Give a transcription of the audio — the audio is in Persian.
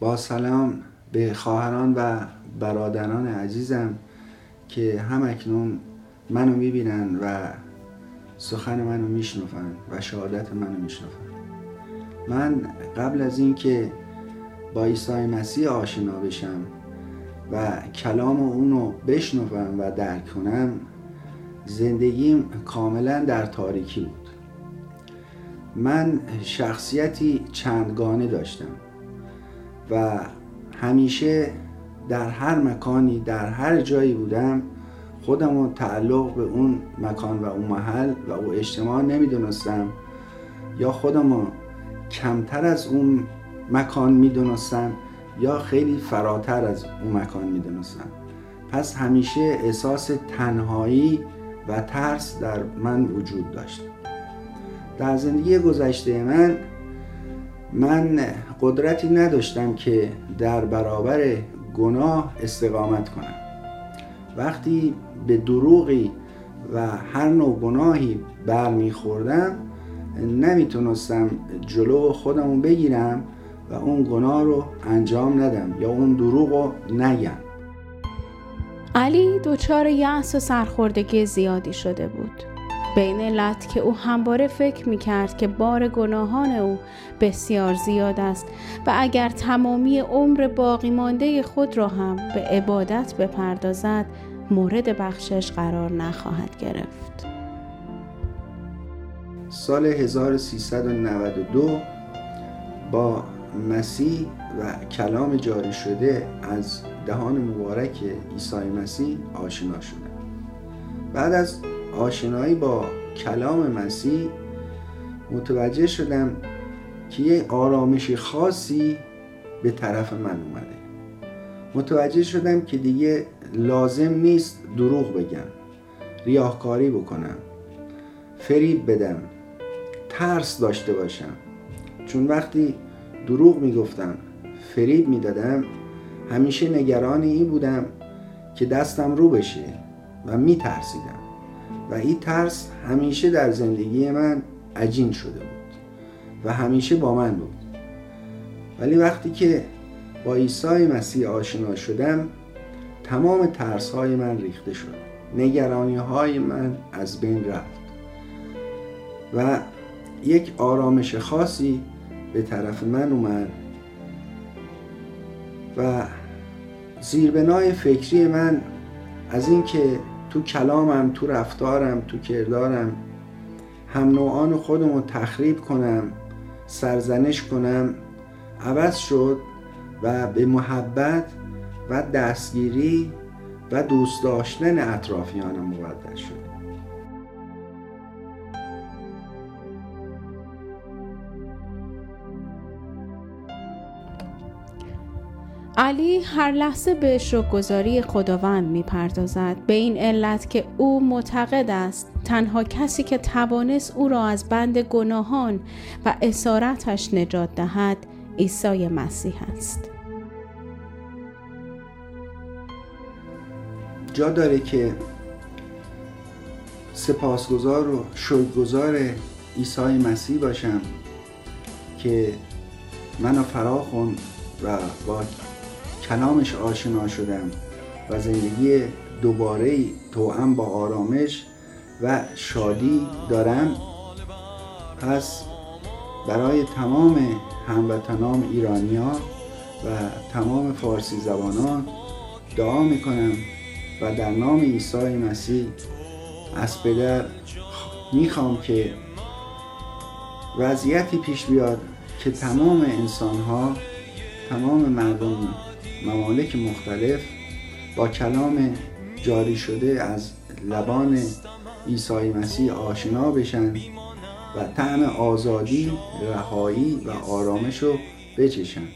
با سلام به خواهران و برادران عزیزم که هم اکنون منو می‌بینن و سخن منو میشنفن و شهادت منو میشنفن من قبل از اینکه با عیسی مسیح آشنا بشم و کلام اونو بشنوم و درک کنم زندگیم کاملا در تاریکی بود. من شخصیتی چندگانه داشتم. و همیشه در هر مکانی در هر جایی بودم خودم رو تعلق به اون مکان و اون محل و اون اجتماع نمی‌دونستم. یا خودم رو کمتر از اون مکان می‌دونستم یا خیلی فراتر از اون مکان می‌دونستم. پس همیشه احساس تنهایی و ترس در من وجود داشت. در زندگی گذشته من من قدرتی نداشتم که در برابر گناه استقامت کنم. وقتی به دروغی و هر نوع گناهی برمیخوردم نمی‌تونستم جلو خودمو بگیرم و اون گناه رو انجام ندم یا اون دروغ رو نگم. علی دچار یأس و سرخوردگی زیادی شده بود. به این علت که او همواره فکر می کرد که بار گناهان او بسیار زیاد است و اگر تمامی عمر باقی مانده خود را هم به عبادت بپردازد مورد بخشش قرار نخواهد گرفت. سال 1392 با مسیح و کلام جاری شده از دهان مبارک عیسی مسیح آشنا شدم. بعد از آشنایی با کلام مسیح متوجه شدم که یه آرامش خاصی به طرف من اومده. متوجه شدم که دیگه لازم نیست دروغ بگم ریاهکاری بکنم فریب بدم ترس داشته باشم. چون وقتی دروغ می‌گفتم فریب می‌دادم همیشه نگران این بودم که دستم رو بشه و میترسیدم. و این ترس همیشه در زندگی من عجین شده بود و همیشه با من بود. ولی وقتی که با عیسی مسیح آشنا شدم تمام ترس های من ریخته شد. نگرانی های من از بین رفت. و یک آرامش خاصی به طرف من اومد و زیربنای فکری من از اینکه تو کلامم تو رفتارم تو کردارم. هم نوعان خودم رو تخریب کنم سرزنش کنم. عوض شد و به محبت و دستگیری و دوست داشتن اطرافیانم مبدل شد. علی هر لحظه به شکرگزاری خداوند می پردازد به این علت که او معتقد است تنها کسی که توانست او را از بند گناهان و اسارتش نجات دهد عیسی مسیح است. جا داره که سپاسگزار و شکرگزار عیسی مسیح باشم که منو فرا خوند و با کلامش آشنا شدم و زندگی دوباره توأم با آرامش و شادی دارم پس برای تمام هموطنان ایرانیا و تمام فارسی زبانان دعا می‌کنم و در نام عیسی مسیح از پدر می‌خوام که وضعیتی پیش بیاد که تمام انسان ها تمام مردم ممالک مختلف با کلام جاری شده از لبان عیسی مسیح آشنا بشن و طعم آزادی، رهایی و آرامش رو بچشن.